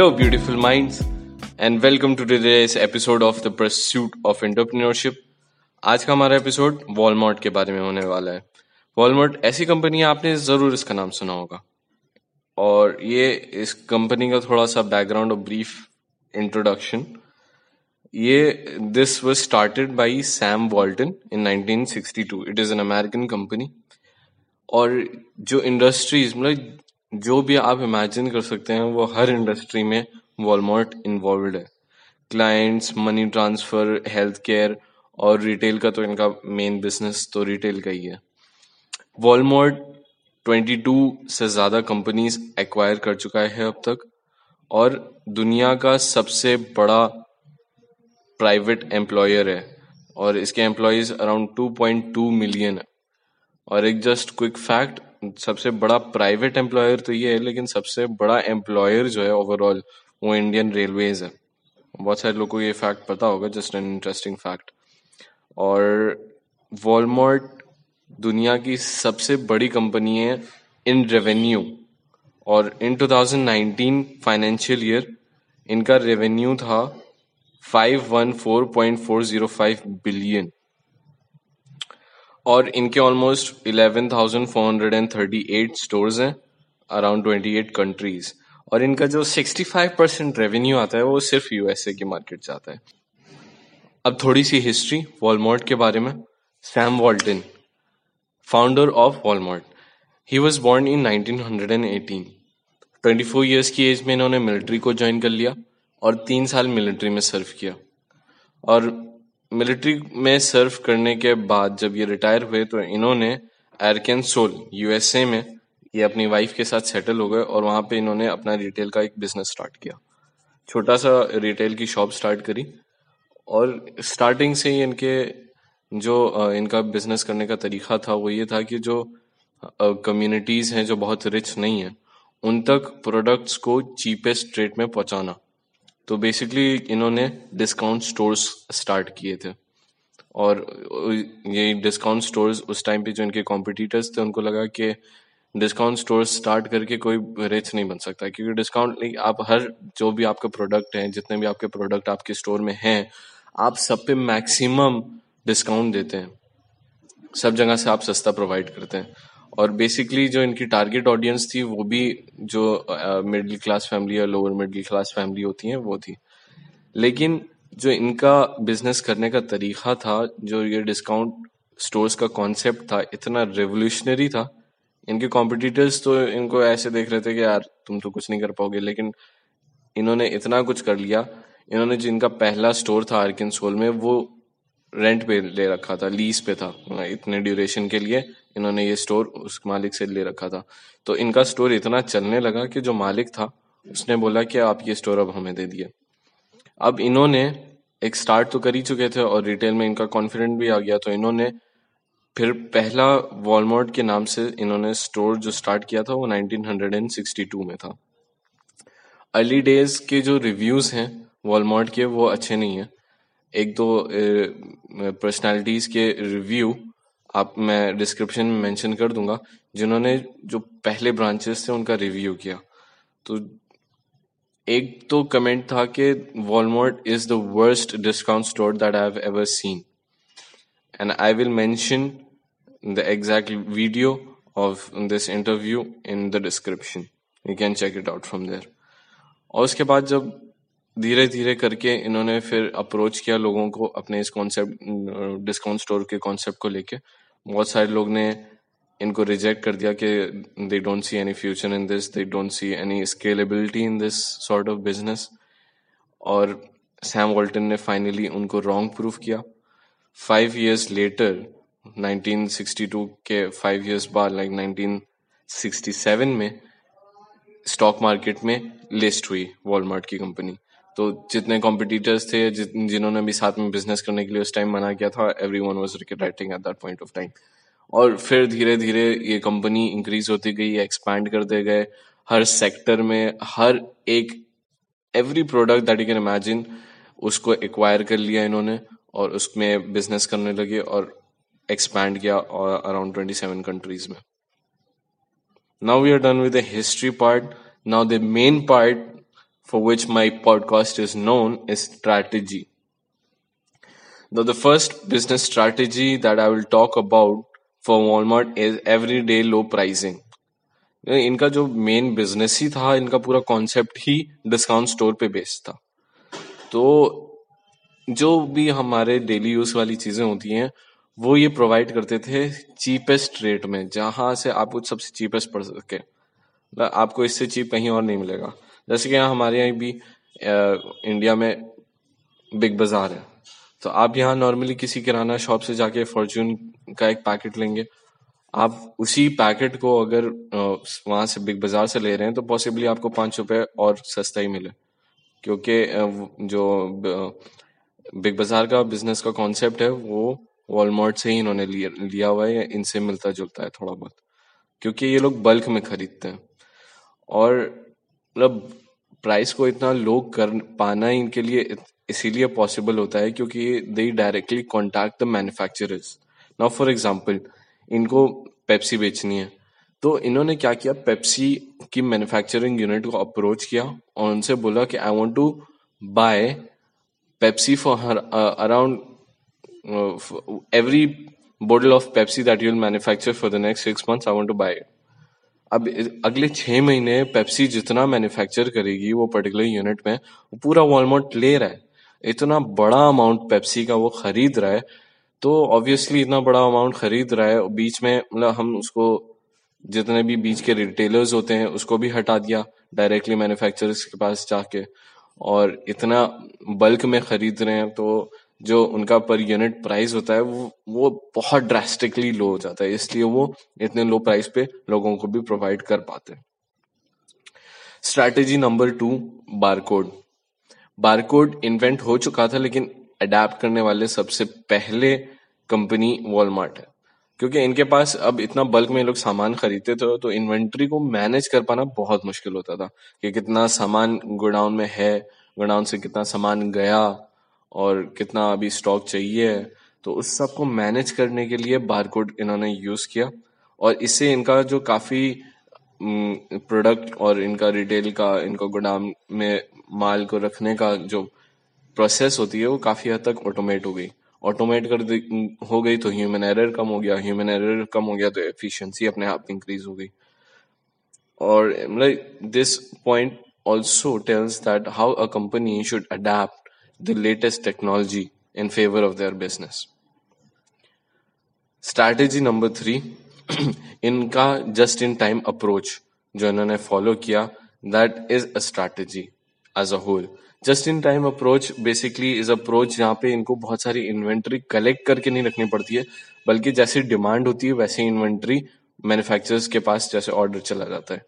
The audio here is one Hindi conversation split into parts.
Hello, beautiful minds, and welcome to today's episode of the Pursuit of Entrepreneurship. आज का हमारा एपिसोड वॉलमार्ट के बारे में होने वाला है। वॉलमार्ट ऐसी कंपनी है आपने ज़रूर इसका नाम सुना होगा। और ये इस कंपनी का थोड़ा सा बैकग्राउंड और ब्रीफ इंट्रोडक्शन ये this was started by Sam Walton in 1962 it is an American company और जो इंडस्ट्रीज़ मतलब जो भी आप इमेजिन कर सकते हैं, वो हर इंडस्ट्री में वॉलमार्ट इन्वॉल्व है। Clients money transfer health care और रिटेल का तो इनका मेन बिज़नेस तो रिटेल का ही है। वॉलमार्ट 22 से ज़्यादा कंपनीज़ एक्वायर कर चुका है अब तक और दुनिया का सबसे बड़ा प्राइवेट एम्प्लॉयर है और इसके एम्प्लॉयज़ अराउंड 2.2 मिलियन है। और एक जस्ट क्विक फैक्ट सबसे बड़ा प्राइवेट एम्प्लॉयर तो ये है, लेकिन सबसे बड़ा एम्प्लॉयर जो है ओवरऑल वो इंडियन रेलवेज है। बहुत सारे लोगों को ये फैक्ट पता होगा जस्ट एन इंटरेस्टिंग फैक्ट और वॉलमार्ट दुनिया की सबसे बड़ी कंपनी है इन रेवेन्यू और इन 2019 फाइनेंशियल ईयर इनका रेवेन्यू था 514.405 बिलियन और इनके ऑलमोस्ट 11,438 स्टोर्स हैं अराउंड 28 कंट्रीज़ और इनका जो 65 परसेंट रेवेन्यू आता है वो सिर्फ़ यूएसए की मार्केट से आता है। अब थोड़ी सी हिस्ट्री वॉलमार्ट के बारे में। Sam Walton founder of Walmart he was born in 1918 24 years की एज में इन्होंने मिलिट्री को ज्वाइन कर लिया और तीन साल मिलिट्री में सर्व किया। और मिलिट्री में सर्व करने के बाद जब ये रिटायर हुए तो इन्होंने एरकेन सोल यूएसए में ये अपनी वाइफ के साथ सेटल हो गए और वहाँ पे इन्होंने अपना रिटेल का एक बिज़नेस स्टार्ट किया। छोटा सा रिटेल की शॉप स्टार्ट करी और स्टार्टिंग से ही इनके जो इनका बिज़नेस करने का तरीका था, वो ये था कि जो कम्युनिटीज हैं जो बहुत रिच नहीं है, उन तक प्रोडक्ट्स को चीपेस्ट रेट में पहुंचाना। तो बेसिकली इन्होंने डिस्काउंट स्टोर्स स्टार्ट किए थे। और ये डिस्काउंट स्टोर्स उस टाइम पे जो इनके कॉम्पिटिटर्स थे, उनको लगा कि डिस्काउंट स्टोर स्टार्ट करके कोई रिच नहीं बन सकता। क्योंकि डिस्काउंट नहीं, आप हर जो भी आपका प्रोडक्ट है, जितने भी आपके प्रोडक्ट आपके स्टोर में हैं, आप सब पे मैक्सिमम डिस्काउंट देते हैं। सब जगह से आप सस्ता प्रोवाइड करते हैं। और बेसिकली जो इनकी टारगेट ऑडियंस थी, वो भी जो मिडिल क्लास फैमिली या लोअर मिडिल क्लास फैमिली होती हैं, वो थी। लेकिन जो इनका बिज़नेस करने का तरीका था, जो ये डिस्काउंट स्टोर्स का कॉन्सेप्ट था, इतना रेवोल्यूशनरी था। इनके कॉम्पिटिटर्स तो इनको ऐसे देख रहे थे कि यार, तुम तो कुछ नहीं कर पाओगे, लेकिन इन्होंने इतना कुछ कर लिया। इन्होंने जिनका पहला स्टोर था आर्किन सोल में, वो रेंट पे ले रखा था लीज पे था, इतने ड्यूरेशन के लिए। इन्होंने ये स्टोर उस मालिक से ले रखा था। तो इनका स्टोर इतना चलने लगा कि जो मालिक था, उसने बोला कि आप ये स्टोर अब हमें दे दिए। अब इन्होंने एक स्टार्ट तो कर ही चुके थे और रिटेल में इनका कॉन्फिडेंट भी आ गया तो इन्होंने फिर पहला वॉलमार्ट के नाम से इन्होंने स्टोर जो स्टार्ट किया था, वो 1962 में था। अर्ली डेज़ के जो रिव्यूज़ हैं वॉलमार्ट के, वो अच्छे नहीं है। एक दो पर्सनालिटीज के रिव्यू आप, मैं डिस्क्रिप्शन में मेंशन कर दूँगा, जिन्होंने जो पहले ब्रांचेस थे, उनका रिव्यू किया। तो एक तो कमेंट था कि Walmart is the worst discount store that I have ever seen and I will mention the exact video of this interview in the description you can check it out from there और उसके बाद जब धीरे धीरे करके इन्होंने फिर अप्रोच किया लोगों को अपने इस कॉन्सेप्ट डिस्काउंट स्टोर के कॉन्सेप्ट को लेके बहुत सारे लोग ने इनको रिजेक्ट कर दिया कि they don't see any future in this they don't see any scalability in this sort of business और सैम वॉल्टन ने फाइनली उनको रॉन्ग प्रूफ किया। फाइव इयर्स लेटर 1962 के फाइव इयर्स बाद लाइक like 1967 में स्टॉक मार्केट में लिस्ट हुई वॉलमार्ट की कंपनी तो जितने कॉम्पिटिटर्स थे जिन्होंने भी साथ में बिज़नेस करने के लिए उस टाइम मना किया था everyone was रिकेटाइटिंग at that point of time और फिर धीरे धीरे ये कंपनी इंक्रीज होती गई एक्सपैंड करते गए। हर सेक्टर में, हर एक every product that you can imagine उसको एक्वायर कर लिया इन्होंने और उसमें बिज़नेस करने लगे और एक्सपैंड किया अराउंड ट्वेंटी सेवन कंट्रीज़ में। Now we are done with history part now the main part for which my podcast is known is strategy. Now, the first business strategy that I will talk about for Walmart is everyday low pricing. इनका जो मेन बिज़नेस ही था इनका पूरा कॉन्सेप्ट ही डिस्काउंट स्टोर पे बेस्ड था तो जो भी हमारे डेली यूज़ वाली चीज़ें होती हैं वो ये प्रोवाइड करते थे चीपेस्ट रेट में जहाँ से आपको सबसे चीपेस्ट पड़ सके आपको इससे चीप कहीं और नहीं मिलेगा जैसे कि यहाँ हमारे यहाँ भी इंडिया में बिग बाज़ार है। तो आप यहाँ नॉर्मली किसी किराना शॉप से जाके फॉर्चून का एक पैकेट लेंगे। आप उसी पैकेट को अगर वहाँ से बिग बाज़ार से ले रहे हैं तो पॉसिबली आपको पाँच रुपए और सस्ता ही मिले। क्योंकि जो बिग बाज़ार का बिज़नेस का कॉन्सेप्ट है, वो वॉलमार्ट से ही इन्होंने लिया हुआ है, या इनसे मिलता जुलता है थोड़ा बहुत। क्योंकि ये लोग बल्क में खरीदते हैं। और मतलब प्राइस को इतना लो कर पाना इनके लिए इसीलिए पॉसिबल होता है क्योंकि they directly contact the manufacturers now for example इनको पेप्सी बेचनी है। तो इन्होंने क्या किया? पेप्सी की मैन्युफैक्चरिंग यूनिट को अप्रोच किया और उनसे बोला कि I want to buy Pepsi for around every bottle of Pepsi that you'll manufacture for the next six months I want to buy अब अगले छह महीने पेप्सी जितना मैन्युफैक्चर करेगी वो पर्टिकुलर यूनिट में, वो पूरा वॉलमार्ट ले रहा है। इतना बड़ा अमाउंट पेप्सी का वो खरीद रहा है तो ऑब्वियसली इतना बड़ा अमाउंट खरीद रहा है बीच में मतलब हम उसको, जितने भी बीच के रिटेलर्स होते हैं, उसको भी हटा दिया डायरेक्टली मैन्युफैक्चरर्स के पास जाके, और इतना बल्क में खरीद रहे हैं तो जो उनका पर यूनिट प्राइस होता है, वो वो बहुत ड्रास्टिकली लो हो जाता है, इसलिए वो इतने लो प्राइस पे लोगों को भी प्रोवाइड कर पाते strategy number two barcode barcode invent हो चुका था, लेकिन अडेप्ट करने वाले सबसे पहले कंपनी वॉलमार्ट है। क्योंकि इनके पास अब इतना बल्क में लोग सामान खरीदते थे तो इन्वेंट्री को मैनेज कर पाना बहुत मुश्किल होता था कि कितना सामान गोडाउन में है, गोडाउन से कितना सामान गया और कितना अभी स्टॉक चाहिए है तो उस सबको मैनेज करने के लिए बारकोड इन्होंने यूज़ किया। और इससे इनका जो काफ़ी प्रोडक्ट और इनका रिटेल का, इनका गोदाम में माल को रखने का जो प्रोसेस होती है, वो काफ़ी हद तक ऑटोमेट हो गई। ऑटोमेट कर हो गई तो ह्यूमन एरर कम हो गया ह्यूमन एरर कम हो गया तो एफिशिएंसी अपने आप इंक्रीज हो गई। और मतलब this point also tells that how a company should adapt the latest technology in favor of their business. Strategy number three इनका जस्ट इन टाइम अप्रोच जो इन्होंने फॉलो किया that is a strategy as a whole just in time approach basically is approach जहाँ पे इनको बहुत सारी इन्वेंट्री कलेक्ट करके नहीं रखनी पड़ती है, बल्कि जैसी डिमांड होती है, वैसे इन्वेंट्री मैन्युफैक्चरर्स के पास जैसे ऑर्डर चला जाता है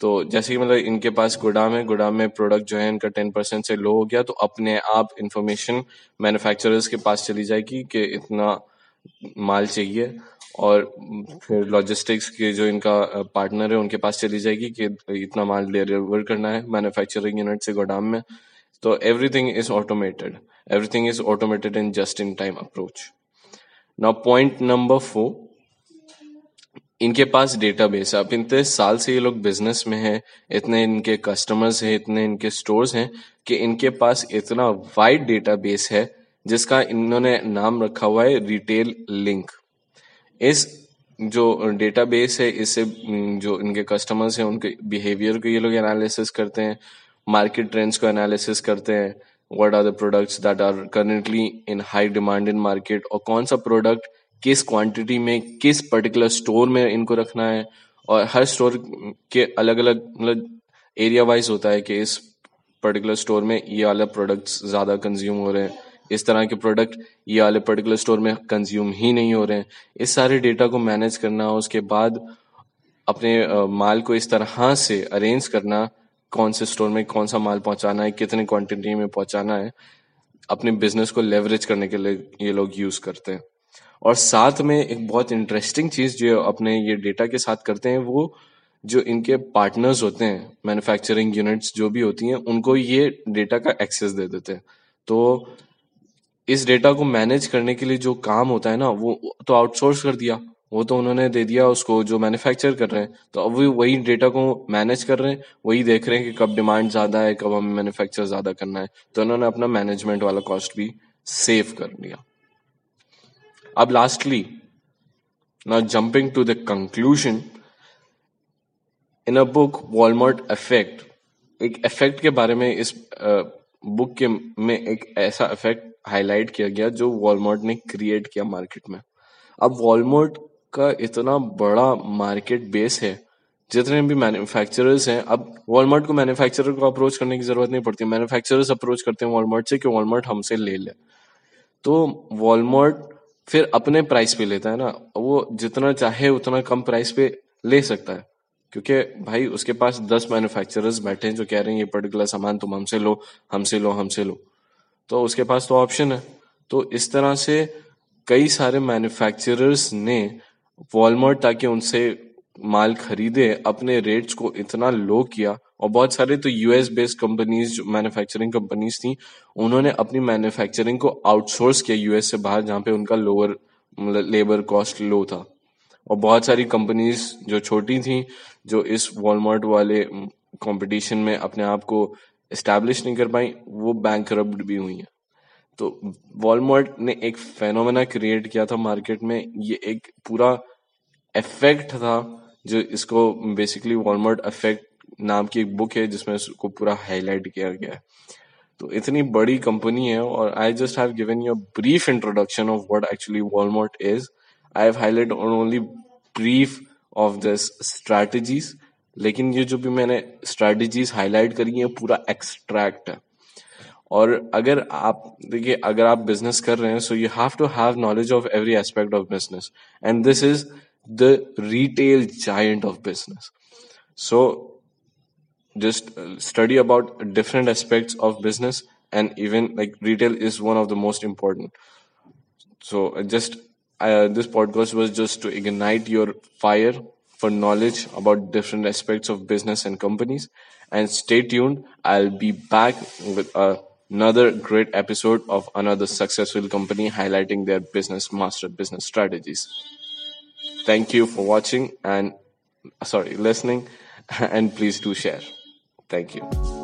तो जैसे कि मतलब इनके पास गोदाम है, गोदाम में प्रोडक्ट जो है इनका टेन परसेंट से लो हो गया तो अपने आप इंफॉर्मेशन मैन्युफैक्चरर्स के पास चली जाएगी कि इतना माल चाहिए और फिर लॉजिस्टिक्स के जो इनका पार्टनर है, उनके पास चली जाएगी कि इतना माल डिलीवर करना है मैन्युफैक्चरिंग यूनिट से गोडाम में। तो everything is automated everything is automated in just in time approach now point number four इनके पास डेटाबेस है। अब इतने साल से ये लोग बिज़नेस में हैं, इतने इनके कस्टमर्स हैं, इतने इनके स्टोर्स हैं कि इनके पास इतना वाइड डेटाबेस है जिसका इन्होंने नाम रखा हुआ है रिटेल लिंक इस जो डेटाबेस है इससे जो इनके कस्टमर्स हैं, उनके बिहेवियर को ये लोग एनालिसिस करते हैं मार्केट ट्रेंड्स को एनालिसिस करते हैं what are the products that are currently in high demand in market और कौन सा प्रोडक्ट किस क्वांटिटी में, किस पर्टिकुलर स्टोर में इनको रखना है, और हर स्टोर के अलग अलग मतलब एरिया वाइज होता है कि इस पर्टिकुलर स्टोर में ये वाले प्रोडक्ट्स ज़्यादा कंज्यूम हो रहे हैं। इस तरह के प्रोडक्ट ये वाले पर्टिकुलर स्टोर में कंज्यूम ही नहीं हो रहे हैं। इस सारे डेटा को मैनेज करना, उसके बाद अपने माल को इस तरह से अरेंज करना, कौन से स्टोर में कौन सा माल पहुंचाना है, कितने क्वांटिटी में पहुंचाना है, अपने बिज़नेस को लेवरेज करने के लिए ये लोग यूज़ करते हैं। और साथ में एक बहुत इंटरेस्टिंग चीज़ जो अपने ये डेटा के साथ करते हैं, वो जो इनके पार्टनर्स होते हैं मैन्युफैक्चरिंग यूनिट्स जो भी होती हैं, उनको ये डेटा का एक्सेस दे देते हैं। तो इस डेटा को मैनेज करने के लिए जो काम होता है ना, वो तो आउटसोर्स कर दिया, वो तो उन्होंने दे दिया उसको, जो मैन्युफैक्चर कर रहे हैं। तो अब वो वही डेटा को मैनेज कर रहे हैं, वही देख रहे हैं कि कब डिमांड ज़्यादा है, कब हमें मैन्युफैक्चर ज़्यादा करना है। तो उन्होंने अपना मैनेजमेंट वाला कॉस्ट भी सेव कर लिया अब lastly now jumping to the conclusion, in a book Walmart effect एक इफ़ेक्ट के बारे में इस बुक के में एक ऐसा इफ़ेक्ट हाईलाइट किया गया जो वॉलमार्ट ने क्रिएट किया मार्केट में। अब वॉलमार्ट का इतना बड़ा मार्केट बेस है, जितने भी मैन्युफैक्चरर्स हैं, अब वॉलमार्ट को मैन्युफैक्चरर को अप्रोच करने की ज़रूरत नहीं पड़ती। मैन्युफैक्चरर्स अप्रोच करते हैं वॉलमार्ट से कि वॉलमार्ट हमसे ले ले। तो वॉलमार्ट फिर अपने प्राइस पे लेता है ना, वो जितना चाहे उतना कम प्राइस पे ले सकता है। क्योंकि भाई, उसके पास दस मैन्युफैक्चरर्स बैठे हैं जो कह रहे हैं, ये पर्टिकुलर सामान तुम हमसे लो हमसे लो हमसे लो। तो उसके पास तो ऑप्शन है। तो इस तरह से कई सारे मैन्युफैक्चरर्स ने वॉलमार्ट ताकि उनसे माल खरीदे, अपने रेट्स को इतना लो किया और बहुत सारे तो यूएस बेस्ड कंपनीज़ जो मैन्युफैक्चरिंग कंपनीज़ थी, उन्होंने अपनी मैन्युफैक्चरिंग को आउटसोर्स किया यूएस से बाहर, जहाँ पे उनका लोअर लेबर कॉस्ट लो था। और बहुत सारी कंपनीज़ जो छोटी थी, जो इस वॉलमार्ट वाले कंपटीशन में अपने आप को एस्टैब्लिश नहीं कर पाई, वो बैंक भी हुई है। तो वॉलमार्ट ने एक फेनोमेना क्रिएट किया था मार्केट में। ये एक पूरा इफ़ेक्ट था, जो इसको बेसिकली वॉलमार्ट इफ़ेक्ट नाम की एक बुक है जिसमें उसको पूरा हाईलाइट किया गया है। तो इतनी बड़ी कंपनी है और I just have given you brief introduction of what actually Walmart is I have highlight only brief of this strategies लेकिन ये जो भी मैंने स्ट्रैटेजीज हाईलाइट करी है, पूरा एक्सट्रैक्ट है। और अगर आप, देखिए, अगर आप बिज़नेस कर रहे हैं so you have to have knowledge of every aspect of business and this is the retail giant of business so just study about different aspects of business and even like retail is one of the most important. So just uh, this podcast was just to ignite your fire for knowledge about different aspects of business and companies. And stay tuned. I'll be back with uh, another great episode of another successful company highlighting their business master business strategies. Thank you for watching and sorry listening. And please do share Thank you.